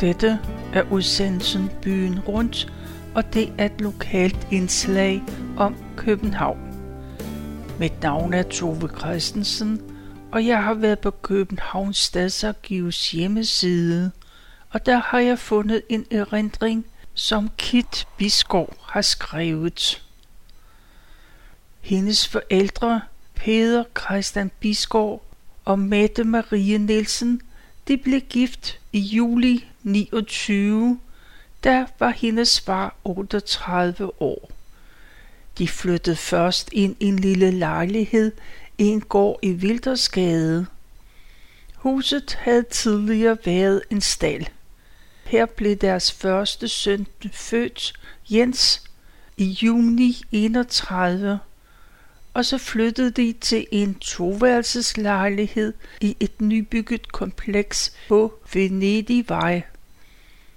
Dette er udsendelsen Byen Rundt, og det er et lokalt indslag om København. Mit navn er Tove Christensen, og jeg har været på Københavns Stadsarkivs hjemmeside, og der har jeg fundet en erindring, som Kit Biskov har skrevet. Hendes forældre, Peder Christian Biskov og Mette Marie Nielsen, de blev gift i juli 29. Der var hendes far 38 år. De flyttede først ind i en lille lejlighed i en gård i Vildersgade. Huset havde tidligere været en stald. Her blev deres første søn født, Jens, i juni 31 og så flyttede de til en toværelseslejlighed i et nybygget kompleks på Vendigvej.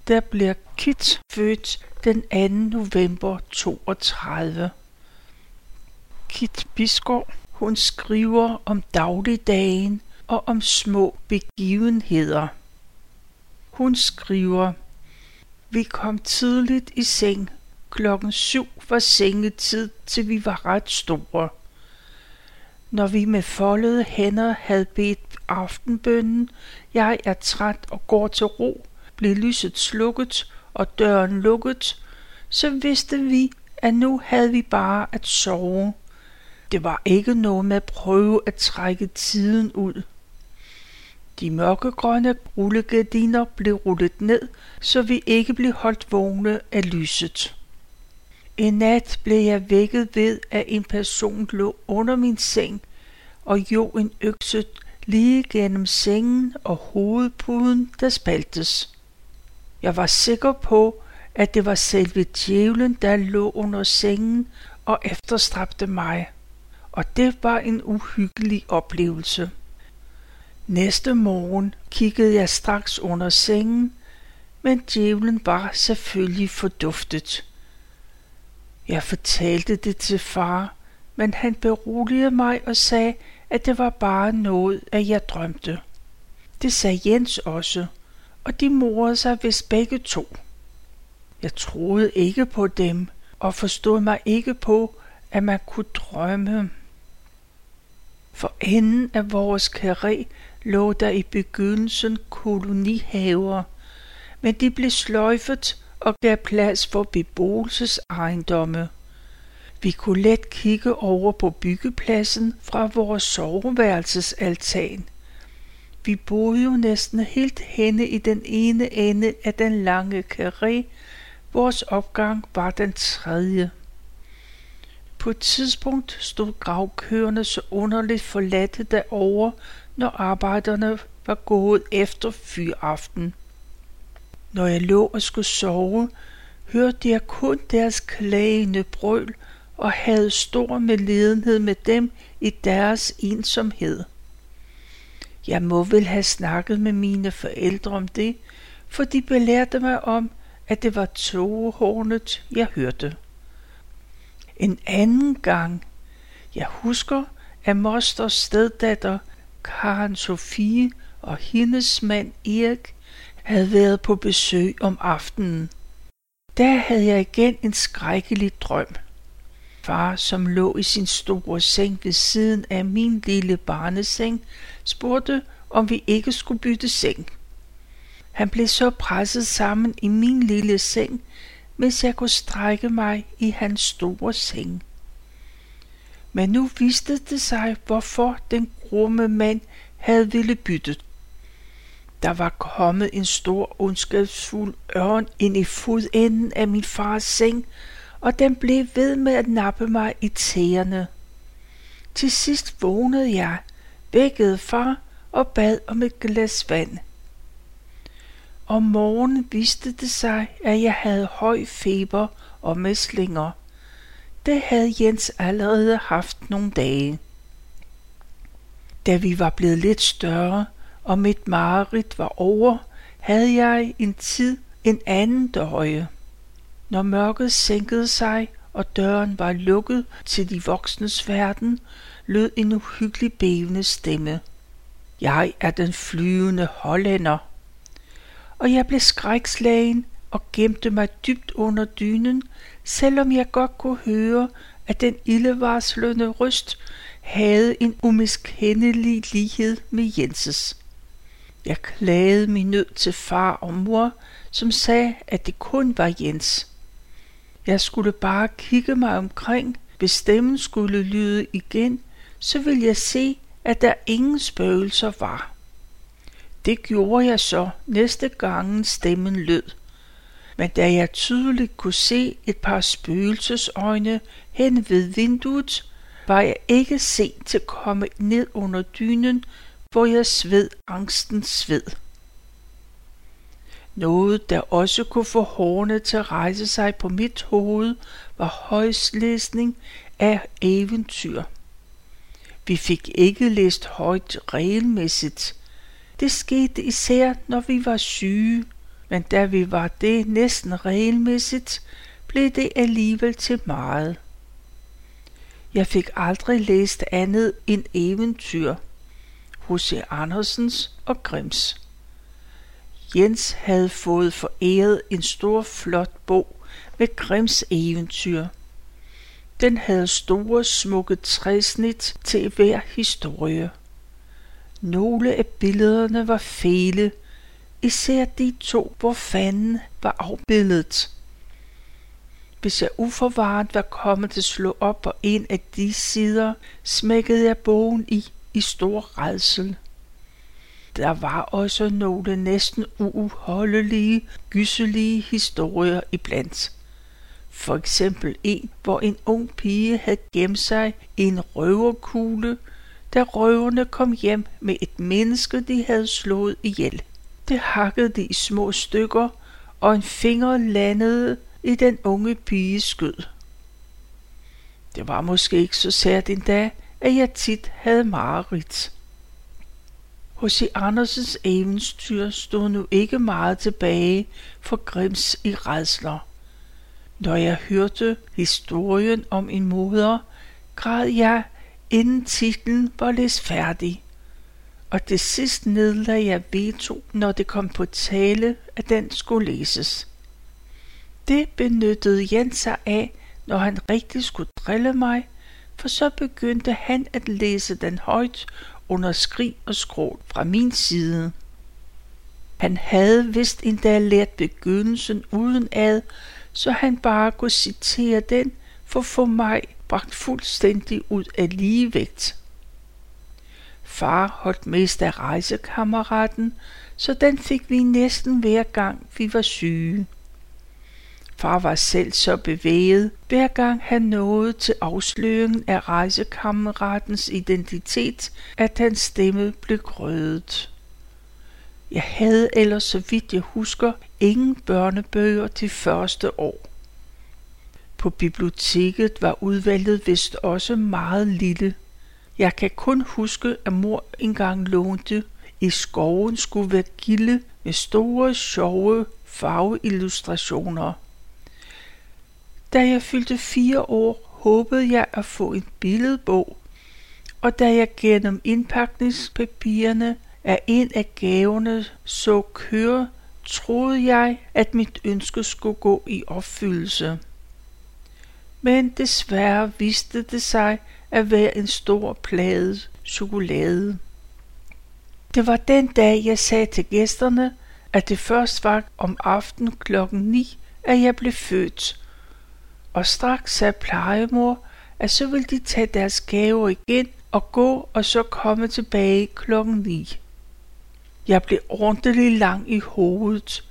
Der bliver Kit født den 2. november 32. Kit Biskov, hun skriver om dagligdagen og om små begivenheder. Hun skriver, vi kom tidligt i seng. Klokken syv var sengetid, til vi var ret store. Når vi med foldede hænder havde bedt aftenbønnen, jeg er træt og går til ro, blev lyset slukket og døren lukket, så vidste vi, at nu havde vi bare at sove. Det var ikke noget med at prøve at trække tiden ud. De mørkegrønne rullegardiner blev rullet ned, så vi ikke blev holdt vågne af lyset. En nat blev jeg vækket ved, at en person lå under min seng og jo en økse lige gennem sengen og hovedpuden, der spaltes. Jeg var sikker på, at det var selve djævlen, der lå under sengen og efterstræbte mig, og det var en uhyggelig oplevelse. Næste morgen kiggede jeg straks under sengen, men djævlen var selvfølgelig forduftet. Jeg fortalte det til far, men han beroligede mig og sagde, at det var bare noget, at jeg drømte. Det sagde Jens også, og de morede sig vist begge to. Jeg troede ikke på dem, og forstod mig ikke på, at man kunne drømme. For enden af vores karé lå der i begyndelsen kolonihaver, men de blev sløjfet og gav plads for beboelsesejendomme. Vi kunne let kigge over på byggepladsen fra vores soveværelsesaltan. Vi boede jo næsten helt henne i den ene ende af den lange karré. Vores opgang var den tredje. På et tidspunkt stod gravkøerne så underligt forladte derovre, når arbejderne var gået efter fyraften. Når jeg lå og skulle sove, hørte jeg kun deres klagende brøl og havde stor medlidenhed med dem i deres ensomhed. Jeg må vel have snakket med mine forældre om det, for de belærte mig om, at det var togehornet, jeg hørte. En anden gang, jeg husker, at mosters steddatter Karen Sofie og hendes mand Erik havde været på besøg om aftenen. Der havde jeg igen en skrækkelig drøm. Far, som lå i sin store seng ved siden af min lille barneseng, spurgte, om vi ikke skulle bytte seng. Han blev så presset sammen i min lille seng, mens jeg kunne strække mig i hans store seng. Men nu viste det sig, hvorfor den grumme mand havde ville bytte. Der var kommet en stor ondskabsfuld ørn ind i fodenden af min fars seng, og den blev ved med at nappe mig i tæerne. Til sidst vågnede jeg, vækkede far og bad om et glas vand. Om morgenen viste det sig, at jeg havde høj feber og mæslinger. Det havde Jens allerede haft nogle dage. Da vi var blevet lidt større, og mit mareridt var over, havde jeg en tid en anden døje. Når mørket sænkede sig, og døren var lukket til de voksnes verden, lød en uhyggelig bævende stemme. Jeg er den flyvende hollænder. og jeg blev skrækslagen og gemte mig dybt under dynen, selvom jeg godt kunne høre, at den ildevarslende røst havde en umiskendelig lighed med Jenses. Jeg klagede min nød til far og mor, som sagde, at det kun var Jens. Jeg skulle bare kigge mig omkring, hvis stemmen skulle lyde igen, så ville jeg se, at der ingen spøgelser var. Det gjorde jeg så næste gang stemmen lød. Men da jeg tydeligt kunne se et par spøgelsesøjne hen ved vinduet, var jeg ikke sent til at komme ned under dynen, hvor jeg sved angstens sved. Noget, der også kunne få hårene til at rejse sig på mit hoved, var højslæsning af eventyr. Vi fik ikke læst højt regelmæssigt. Det skete især, når vi var syge, men da vi var det næsten regelmæssigt, blev det alligevel til meget. Jeg fik aldrig læst andet end eventyr. H.C. Andersens og Grimms. Jens havde fået foræret en stor flot bog med Grims eventyr. Den havde store smukke træsnit til hver historie. Nogle af billederne var fæle, især de to, hvor fanden var afbildet. Hvis jeg uforvaret var kommet til at slå op på en af de sider, smækkede jeg bogen i i stor redsel. Der var også nogle næsten uudholdelige, gysselige historier iblandt. For eksempel en, hvor en ung pige havde gemt sig i en røverkugle, da røverne kom hjem med et menneske, de havde slået ihjel. Det hakkede de i små stykker, og en finger landede i den unge piges skød. Det var måske ikke så sært endda, at jeg tit havde mareridt. Hos Andersens eventyr stod nu ikke meget tilbage for Grims i redsler. Når jeg hørte historien om en moder, græd jeg, inden titlen var læst færdig. Og det sidst nedlagde jeg veto, når det kom på tale, at den skulle læses. Det benyttede Jens sig af, når han rigtig skulle drille mig, for så begyndte han at læse den højt under skrig og skrål fra min side. Han havde vist endda lært begyndelsen uden ad, så han bare kunne citere den for for få mig bragt fuldstændig ud af ligevægt. Far holdt mest af rejsekammeraten, så den fik vi næsten hver gang vi var syge. Far var selv så bevæget, hver gang han nåede til afsløringen af rejsekammeratens identitet, at hans stemme blev grødet. Jeg havde ellers, så vidt jeg husker, ingen børnebøger til første år. På biblioteket var udvalget vist også meget lille. Jeg kan kun huske, at mor engang lånte i skoven skulle være gilde med store, sjove farveillustrationer. Da jeg fyldte fire år, håbede jeg at få en billedbog, og da jeg gennem indpakningspapirerne af en af gaverne så køre, troede jeg, at mit ønske skulle gå i opfyldelse. Men desværre viste det sig at være en stor plade chokolade. Det var den dag, jeg sagde til gæsterne, at det først var om aftenen klokken 9, at jeg blev født, og straks sagde plejemor, at så ville de tage deres gaver igen og gå og så komme tilbage klokken 9. Jeg blev ordentligt lang i hovedet.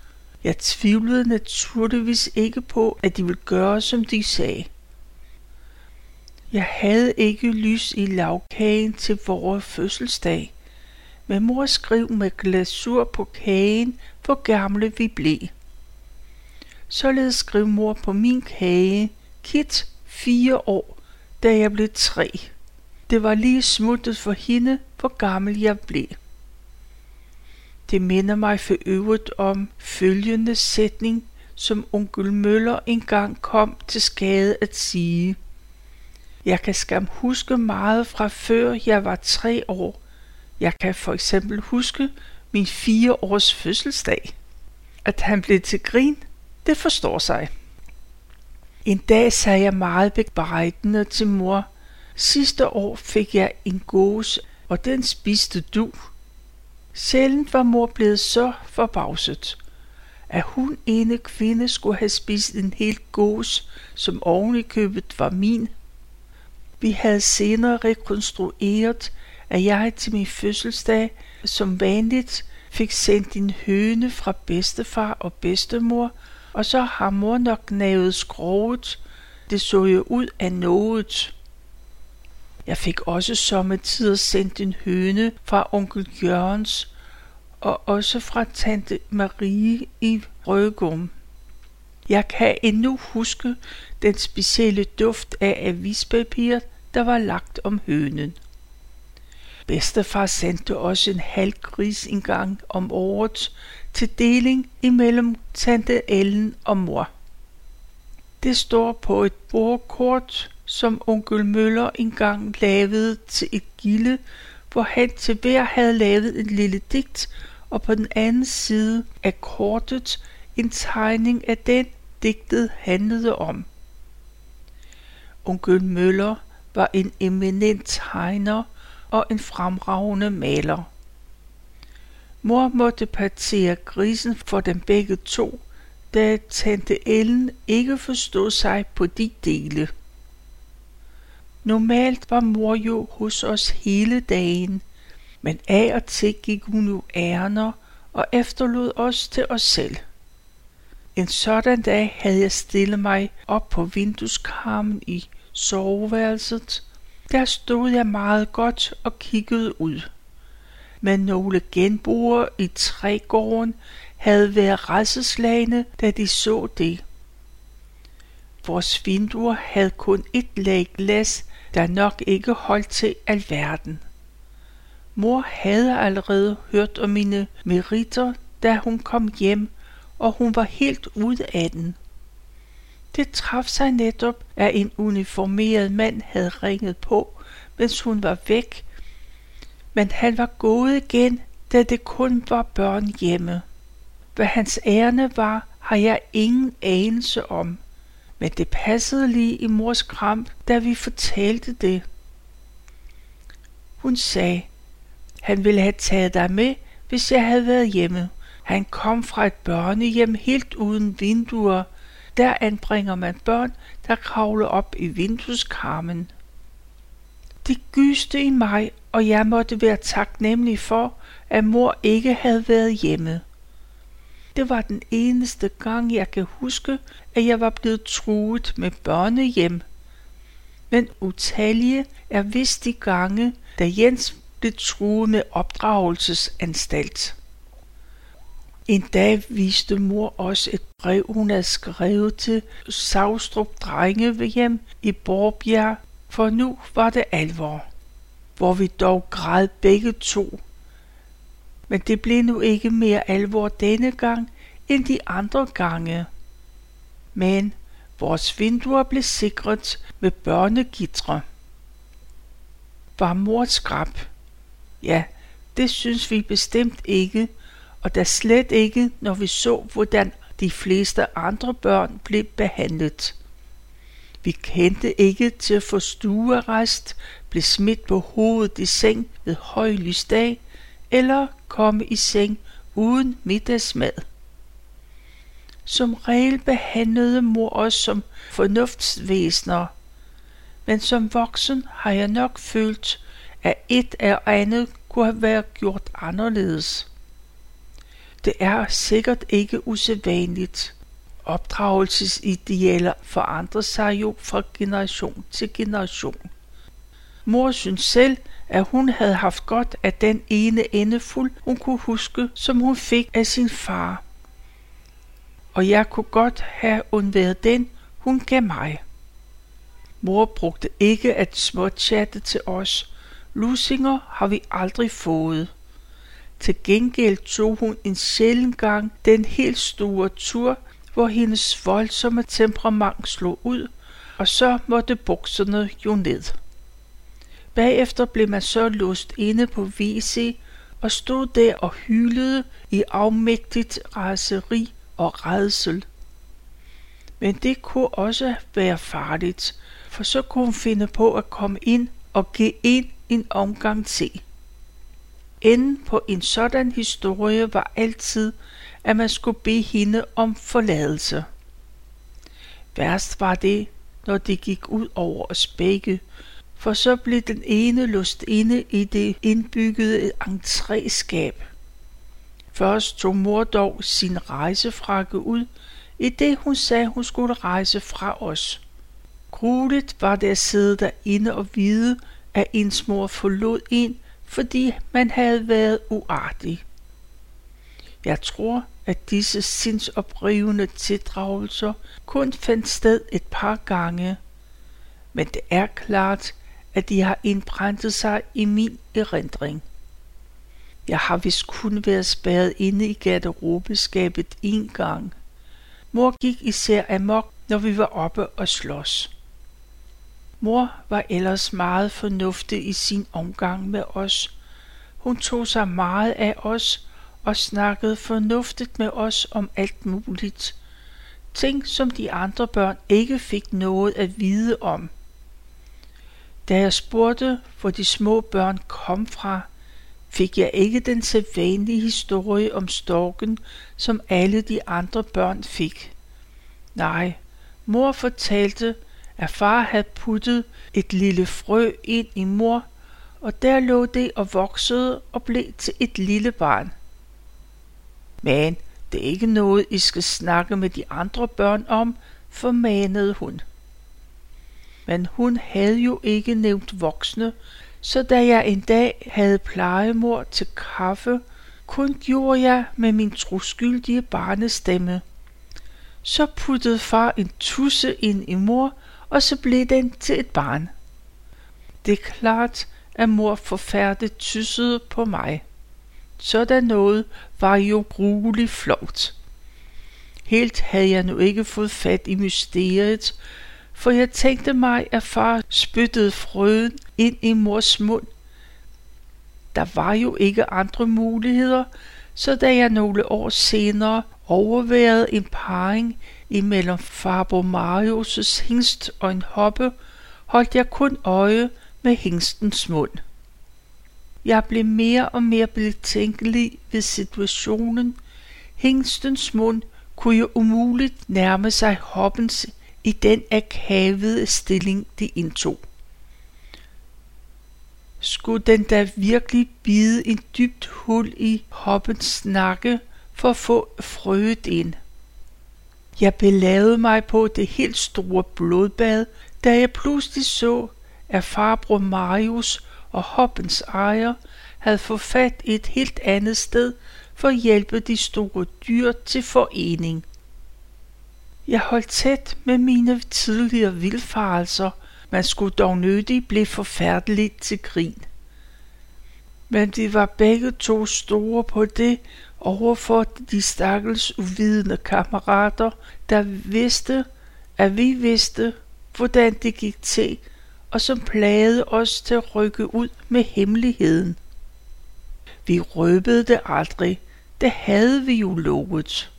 Jeg tvivlede naturligvis ikke på, at de ville gøre, som de sagde. Jeg havde ikke lys i lavkagen til vores fødselsdag, men mor skrev med glasur på kagen, hvor gamle vi blev. Således skrev mor på min kage, Kit, fire år, da jeg blev tre. Det var lige smuttet for hende, hvor gammel jeg blev. Det minder mig for øvrigt om følgende sætning, som onkel Møller engang kom til skade at sige. Jeg kan skam huske meget fra før jeg var tre år. Jeg kan for eksempel huske min fire års fødselsdag. At han blev til grin, det forstår sig. En dag sagde jeg meget bebrejdende til mor, sidste år fik jeg en gås, og den spiste du. Sjældent var mor blevet så forbavset, at hun ene kvinde skulle have spist en hel gås, som oven i købet var min. Vi havde senere rekonstrueret, at jeg til min fødselsdag som vanligt fik sendt en høne fra bedstefar og bedstemor, og så har mor nok navet skroget. Det så jo ud af noget. Jeg fik også sommetider sendt en høne fra onkel Jørgens, og også fra tante Marie i Røgum. Jeg kan endnu huske den specielle duft af avispapir, der var lagt om hønen. Bedstefar sendte også en halv gris en gang om året til deling imellem tante Ellen og mor. Det står på et bordkort, som onkel Møller engang lavede til et gilde, hvor han til hver havde lavet en lille digt, og på den anden side af kortet en tegning af den, digtet handlede om. Onkel Møller var en eminent tegner og en fremragende maler. Mor måtte partere grisen for dem begge to, da tante Ellen ikke forstod sig på de dele. Normalt var mor jo hos os hele dagen, men af og til gik hun jo ærner og efterlod os til os selv. En sådan dag havde jeg stillet mig op på vindueskarmen i soveværelset. Der stod jeg meget godt og kiggede ud. Men nogle genboere i trægården havde været rædselslagende, da de så det. Vores vinduer havde kun et lag glas, der nok ikke holdt til alverden. Mor havde allerede hørt om mine meritter, da hun kom hjem, og hun var helt ude af den. Det traf sig netop, at en uniformeret mand havde ringet på, mens hun var væk, men han var gået igen, da det kun var børn hjemme. Hvad hans ærne var, har jeg ingen anelse om, men det passede lige i mors kramp, da vi fortalte det. Hun sagde, han ville have taget dig med, hvis jeg havde været hjemme. Han kom fra et børnehjem helt uden vinduer. Der anbringer man børn, der kravler op i vindueskarmen. Det gyste i mig, og jeg måtte være taknemmelig for, at mor ikke havde været hjemme. Det var den eneste gang, jeg kan huske, at jeg var blevet truet med børnehjem. Men utallige er vist de gange, da Jens blev truet med opdragelsesanstalt. En dag viste mor os et brev, hun havde skrevet til Savstrup hjem i Borbjerg, for nu var det alvor, hvor vi dog græd begge to. Men det blev nu ikke mere alvor denne gang end de andre gange. Men vores vinduer blev sikret med børnegitre. Var mor skrab? Ja, det synes vi bestemt ikke, og da slet ikke, når vi så, hvordan de fleste andre børn blev behandlet. Vi kendte ikke til at få stuearrest, blive smidt på hovedet i seng ved højlysdag, eller komme i seng uden middagsmad. Som regel behandlede mor os som fornuftsvæsener, men som voksen har jeg nok følt, at et eller andet kunne have været gjort anderledes. Det er sikkert ikke usædvanligt. Opdragelsesidealer forandrer sig jo fra generation til generation. Mor synes selv, at hun havde haft godt af den ene endefuld, hun kunne huske, som hun fik af sin far. Og jeg kunne godt have undværet den, hun gav mig. Mor brugte ikke at småchatte til os. Lusinger har vi aldrig fået. Til gengæld tog hun en sjælden gang den helt store tur, hvor hendes voldsomme temperament slog ud, og så måtte bukserne jo ned. Bagefter blev man så låst inde på WC, og stod der og hylede i afmægtigt raseri og redsel. Men det kunne også være farligt, for så kunne hun finde på at komme ind og give en en omgang til. Enden på en sådan historie var altid, at man skulle bede hende om forladelse. Værst var det, når det gik ud over os begge, for så blev den ene lust inde i det indbyggede entréskab. Først tog mor dog sin rejsefrakke ud, i det hun sagde, hun skulle rejse fra os. Grueligt var det at sidde derinde og vide, at ens mor forlod en, fordi man havde været uartig. Jeg tror, at disse sindsoprivende tildragelser kun fandt sted et par gange, men det er klart, at de har indbrændt sig i min erindring. Jeg har vist kun været spærret inde i garderobeskabet en gang. Mor gik især amok, når vi var oppe og slås. Mor var ellers meget fornuftig i sin omgang med os. Hun tog sig meget af os og snakkede fornuftigt med os om alt muligt. Ting, som de andre børn ikke fik noget at vide om. Da jeg spurgte, hvor de små børn kom fra, fik jeg ikke den sædvanlige historie om storken, som alle de andre børn fik. Nej, mor fortalte, at far havde puttet et lille frø ind i mor, og der lå det og voksede og blev til et lille barn. Men det er ikke noget, I skal snakke med de andre børn om, formanede hun. Men hun havde jo ikke nævnt voksne, så da jeg en dag havde plejemor til kaffe, kun gjorde jeg med min troskyldige barnestemme. Så puttede far en tusse ind i mor, og så blev den til et barn. Det er klart, at mor forfærdet tyssede på mig. Sådan noget var jo grueligt flot. Helt havde jeg nu ikke fået fat i mysteriet, for jeg tænkte mig, at far spyttede frøen ind i mors mund. Der var jo ikke andre muligheder, så da jeg nogle år senere overværede en parring imellem farbror Marius' hingst og en hoppe, holdt jeg kun øje med hingstens mund. Jeg blev mere og mere betænkelig ved situationen. Hængstens mund kunne jo umuligt nærme sig hoppens i den akavede stilling, de indtog. Skulle den da virkelig bide en dybt hul i hoppens nakke for at få frøet ind? Jeg belavede mig på det helt store blodbad, da jeg pludselig så, at farbror Marius og hoppens ejer havde fået fat i et helt andet sted for at hjælpe de store dyr til forening. Jeg holdt tæt med mine tidligere vildfarelser, man skulle dog nødig blive forfærdeligt til grin. Men de var begge to store på det overfor de stakkels uvidende kammerater, der vidste, at vi vidste, hvordan det gik til, og som plagede os til at rykke ud med hemmeligheden. Vi røbede det aldrig, det havde vi jo lovet.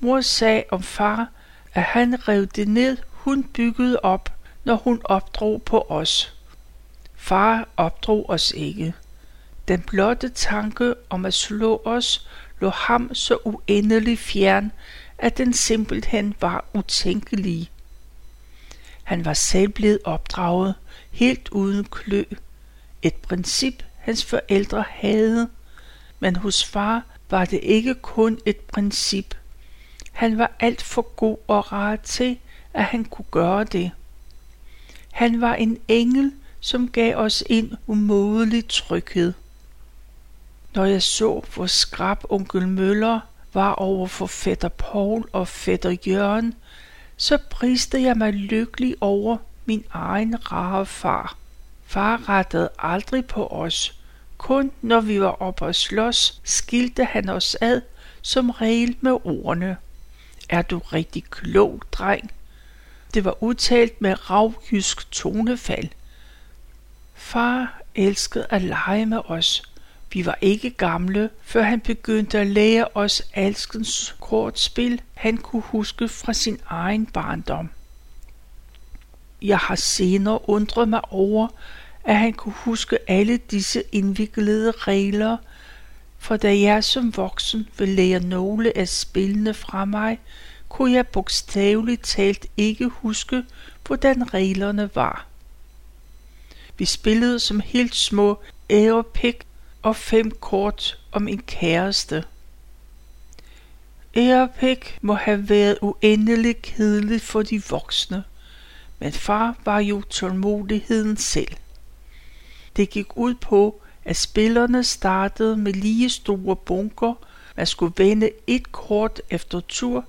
Mor sagde om far, at han rev det ned, hun byggede op, når hun opdrog på os. Far opdrog os ikke. Den blotte tanke om at slå os lå ham så uendelig fjern, at den simpelthen var utænkelig. Han var selv blevet opdraget, helt uden klø. Et princip, hans forældre havde. Men hos far var det ikke kun et princip. Han var alt for god og rar til, at han kunne gøre det. Han var en engel, som gav os en umådelig tryghed. Når jeg så, hvor skrab onkel Møller var over for fætter Paul og fætter Jørgen, så priste jeg mig lykkelig over min egen rare far. Far rettede aldrig på os. Kun når vi var oppe og slås, skilte han os ad, som regel med ordene. Er du rigtig klog, dreng? Det var udtalt med ravjysk tonefald. Far elskede at lege med os. Vi var ikke gamle, før han begyndte at lære os alskens kortspil, han kunne huske fra sin egen barndom. Jeg har senere undret mig over, at han kunne huske alle disse indviklede regler, for da jeg som voksen vil lære nogle af spillene fra mig, kunne jeg bogstaveligt talt ikke huske, hvordan reglerne var. Vi spillede som helt små æropik og fem kort om en kæreste. Æropik må have været uendelig kedeligt for de voksne, men far var jo tålmodigheden selv. Det gik ud på, at spillerne startede med lige store bunker. Man skulle vende et kort efter tur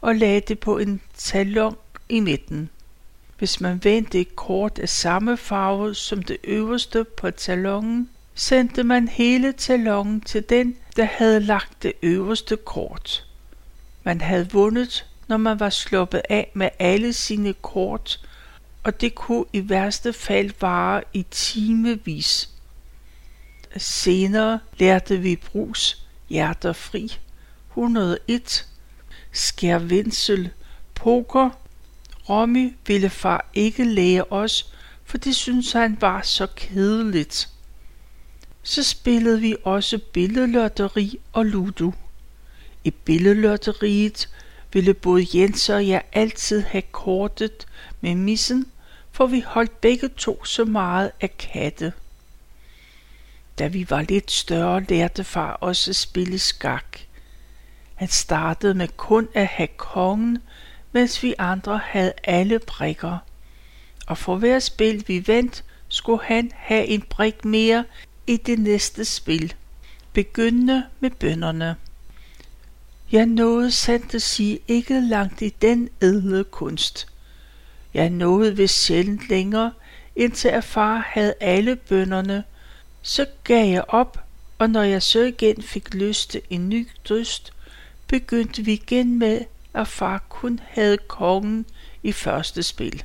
og lagde det på en talon i midten. Hvis man vendte et kort af samme farve som det øverste på talongen, sendte man hele talonen til den, der havde lagt det øverste kort. Man havde vundet, når man var sluppet af med alle sine kort, og det kunne i værste fald vare i timevis. Senere lærte vi Brus Hjerter Fri 101, Skærvindsel, Poker. Romy ville far ikke lære os, for det synes han var så kedeligt. Så spillede vi også billedlotteri og ludo. I billedlotteriet ville både Jens og jeg altid have kortet med missen, for vi holdt begge to så meget af katte. Da vi var lidt større, lærte far også at spille skak. Han startede med kun at have kongen, mens vi andre havde alle brikker. Og for hver spil vi vandt, skulle han have en brik mere i det næste spil, begyndende med bønderne. Jeg nåede sandt at sige ikke langt i den edle kunst. Jeg nåede ved sjældent længere, indtil at far havde alle bønderne, så gav jeg op, og når jeg så igen fik lyst en ny dyst, begyndte vi igen med, at far kun havde kongen i første spil.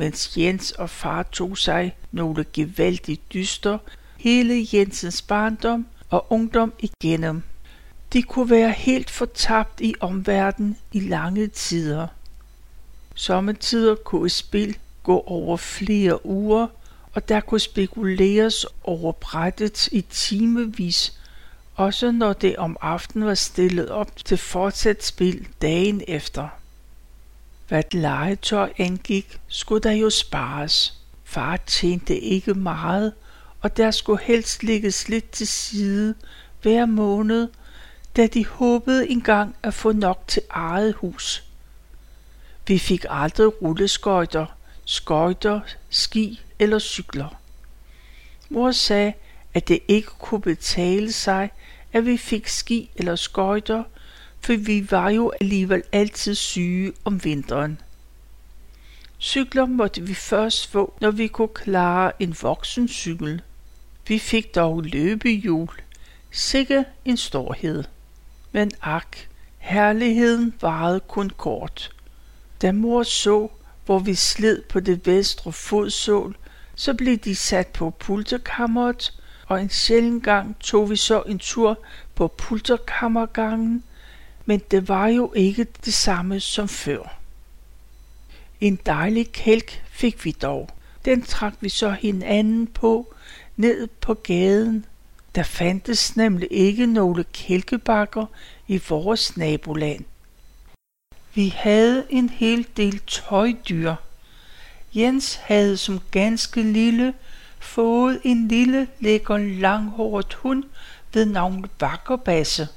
Mens Jens og far tog sig nogle gevaldigt dyster hele Jensens barndom og ungdom igennem. De kunne være helt fortabt i omverdenen i lange tider. Sommetider kunne et spil gå over flere uger, og der kunne spekuleres over brættet i timevis, også når det om aftenen var stillet op til fortsat spil dagen efter. Hvad legetøj angik, skulle der jo spares. Far tjente ikke meget, og der skulle helst lægges lidt til side hver måned, da de håbede engang at få nok til eget hus. Vi fik aldrig rulleskøjter, skøjter, ski eller cykler. Mor sagde, at det ikke kunne betale sig, at vi fik ski eller skøjter, for vi var jo alligevel altid syge om vinteren. Cykler måtte vi først få, når vi kunne klare en voksen cykel. Vi fik dog løbehjul. Sikke en storhed. Men ak, herligheden varede kun kort. Da mor så, hvor vi sled på det vestre fodsål, så blev de sat på pulterkammeret, og en sjælden gang tog vi så en tur på pulterkammergangen, men det var jo ikke det samme som før. En dejlig kælk fik vi dog. Den trak vi så hinanden på ned på gaden. Der fandtes nemlig ikke nogle kælkebakker i vores naboland. Vi havde en hel del tøjdyr. Jens havde som ganske lille fået en lille, lækker, langhåret hund ved navn Bakkerbasse.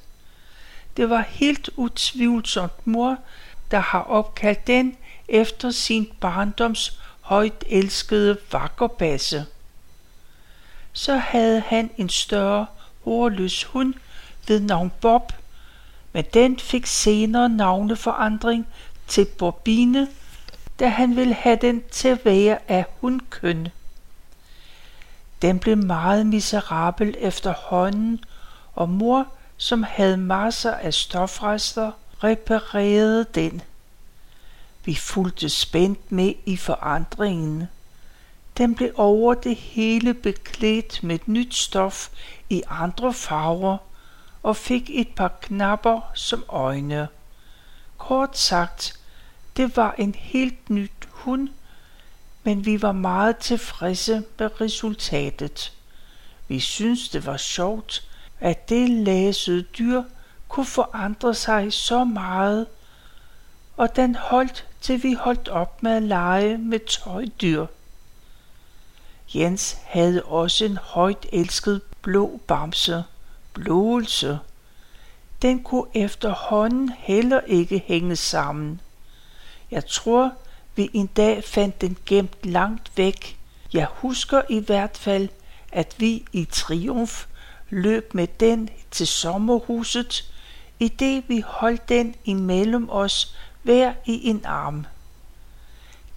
Det var helt utvivlsomt mor, der har opkaldt den efter sin barndoms højt elskede Vakkerbasse. Så havde han en større, hårløs hund ved navn Bob, men den fik senere navneforandring til Bobine, da han ville have den til at være af hundkøn. Den blev meget miserabel efterhånden, og mor, som havde masser af stofrester, reparerede den. Vi fulgte spændt med i forandringen. Den blev over det hele beklædt med et nyt stof i andre farver og fik et par knapper som øjne. Kort sagt, det var en helt nyt hund, men vi var meget tilfredse med resultatet. Vi syntes, det var sjovt, at det læsede dyr kunne forandre sig så meget, og den holdt til vi holdt op med at lege med tøjdyr. Jens havde også en højt elsket blå bamse, blåelse. Den kunne efterhånden heller ikke hænge sammen. Jeg tror, vi en dag fandt den gemt langt væk. Jeg husker i hvert fald, at vi i triumf løb med den til sommerhuset, i det vi holdt den imellem os hver i en arm.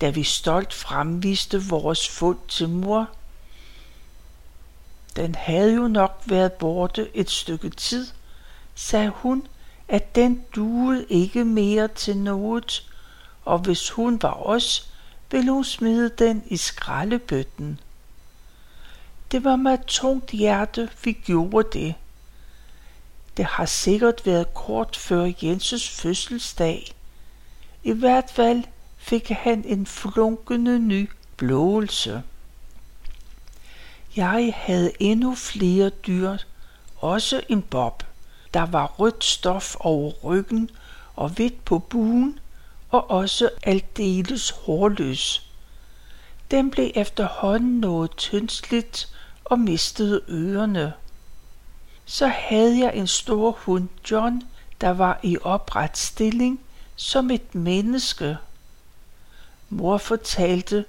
Da vi stolt fremviste vores fund til mor, den havde jo nok været borte et stykke tid, sagde hun, at den duede ikke mere til noget, og hvis hun var os, ville hun smide den i skraldebøtten. Det var med tungt hjerte, vi gjorde det. Det har sikkert været kort før Jenses fødselsdag. I hvert fald fik han en flunkende ny blåelse. Jeg havde endnu flere dyr, også en bob. Der var rødt stof over ryggen og hvidt på buen, og også aldeles hårløs. Den blev efterhånden noget tyndsligt og mistede ørerne. Så havde jeg en stor hund, John, der var i opret stilling som et menneske. Mor fortalte,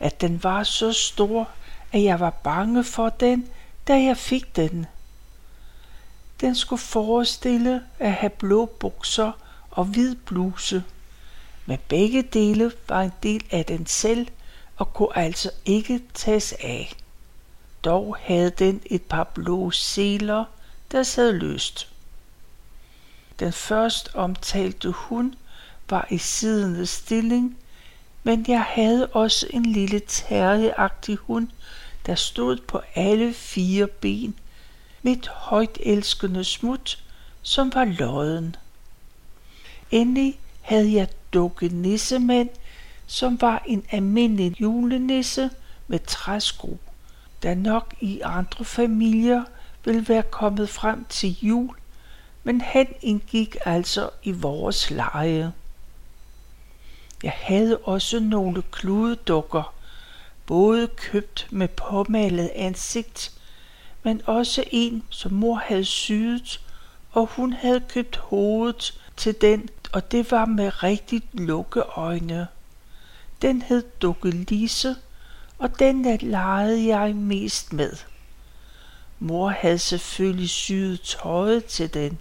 at den var så stor, at jeg var bange for den, da jeg fik den. Den skulle forestille at have blå bukser og hvid bluse, men begge dele var en del af den selv og kunne altså ikke tages af. Dog havde den et par blå seler, der sad løst. Den først omtalte hund var i siddende stilling, men jeg havde også en lille terrieragtig hund, der stod på alle fire ben, mit højt elskende smut, som var lodden. Endelig havde jeg dukke nissemænd, som var en almindelig julenisse med træsko, der nok i andre familier ville være kommet frem til jul, men han indgik altså i vores leje. Jeg havde også nogle kludedukker, både købt med påmalet ansigt, men også en, som mor havde syet, og hun havde købt hovedet til den, og det var med rigtigt lukkeøjne. Den hed Dukke Lise, og den der legede jeg mest med. Mor havde selvfølgelig syet tøjet til den.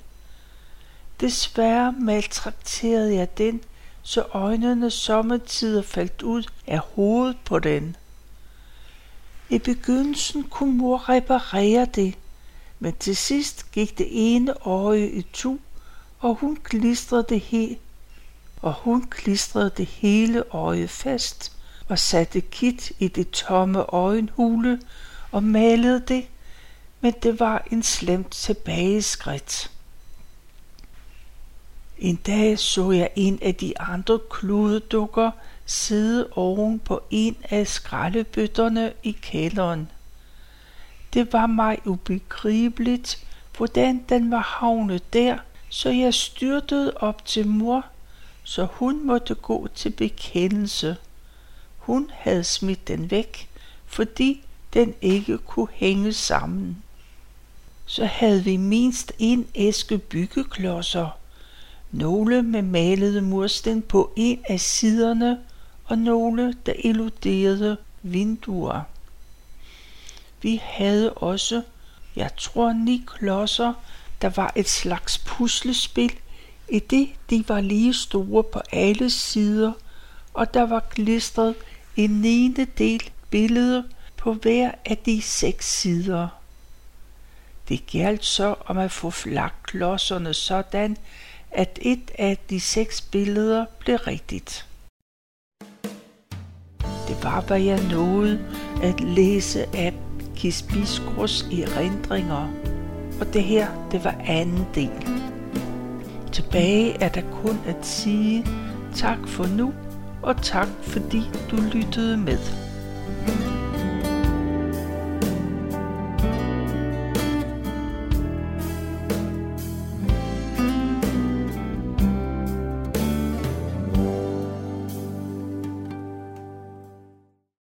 Desværre maltrakterede jeg den, så øjnene sommetider faldt ud af hovedet på den. I begyndelsen kunne mor reparere det, men til sidst gik det ene øje i tu, og hun klistrede det helt og hun klistrede det hele øje fast og satte kit i det tomme øjenhule og malede det, men det var en slemt tilbageskridt. En dag så jeg en af de andre kludedukker sidde oven på en af skraldebøtterne i kælderen. Det var mig ubegribeligt, hvordan den var havnet der, så jeg styrtede op til mor, så hun måtte gå til bekendelse. Hun havde smidt den væk, fordi den ikke kunne hænge sammen. Så havde vi mindst en æske byggeklodser, nogle med malede mursten på en af siderne og nogle, der illuderede vinduer. Vi havde også, jeg tror, ni klodser, der var et slags puslespil, i det de var lige store på alle sider, og der var klistret en niende del billede på hver af de seks sider. Det galt så om at få lagt sådan, at et af de seks billeder blev rigtigt. Det var, hvad jeg nåede at læse af Kisbiskros erindringer, og det her, det var anden del. Tilbage er der kun at sige tak for nu, og tak fordi du lyttede med.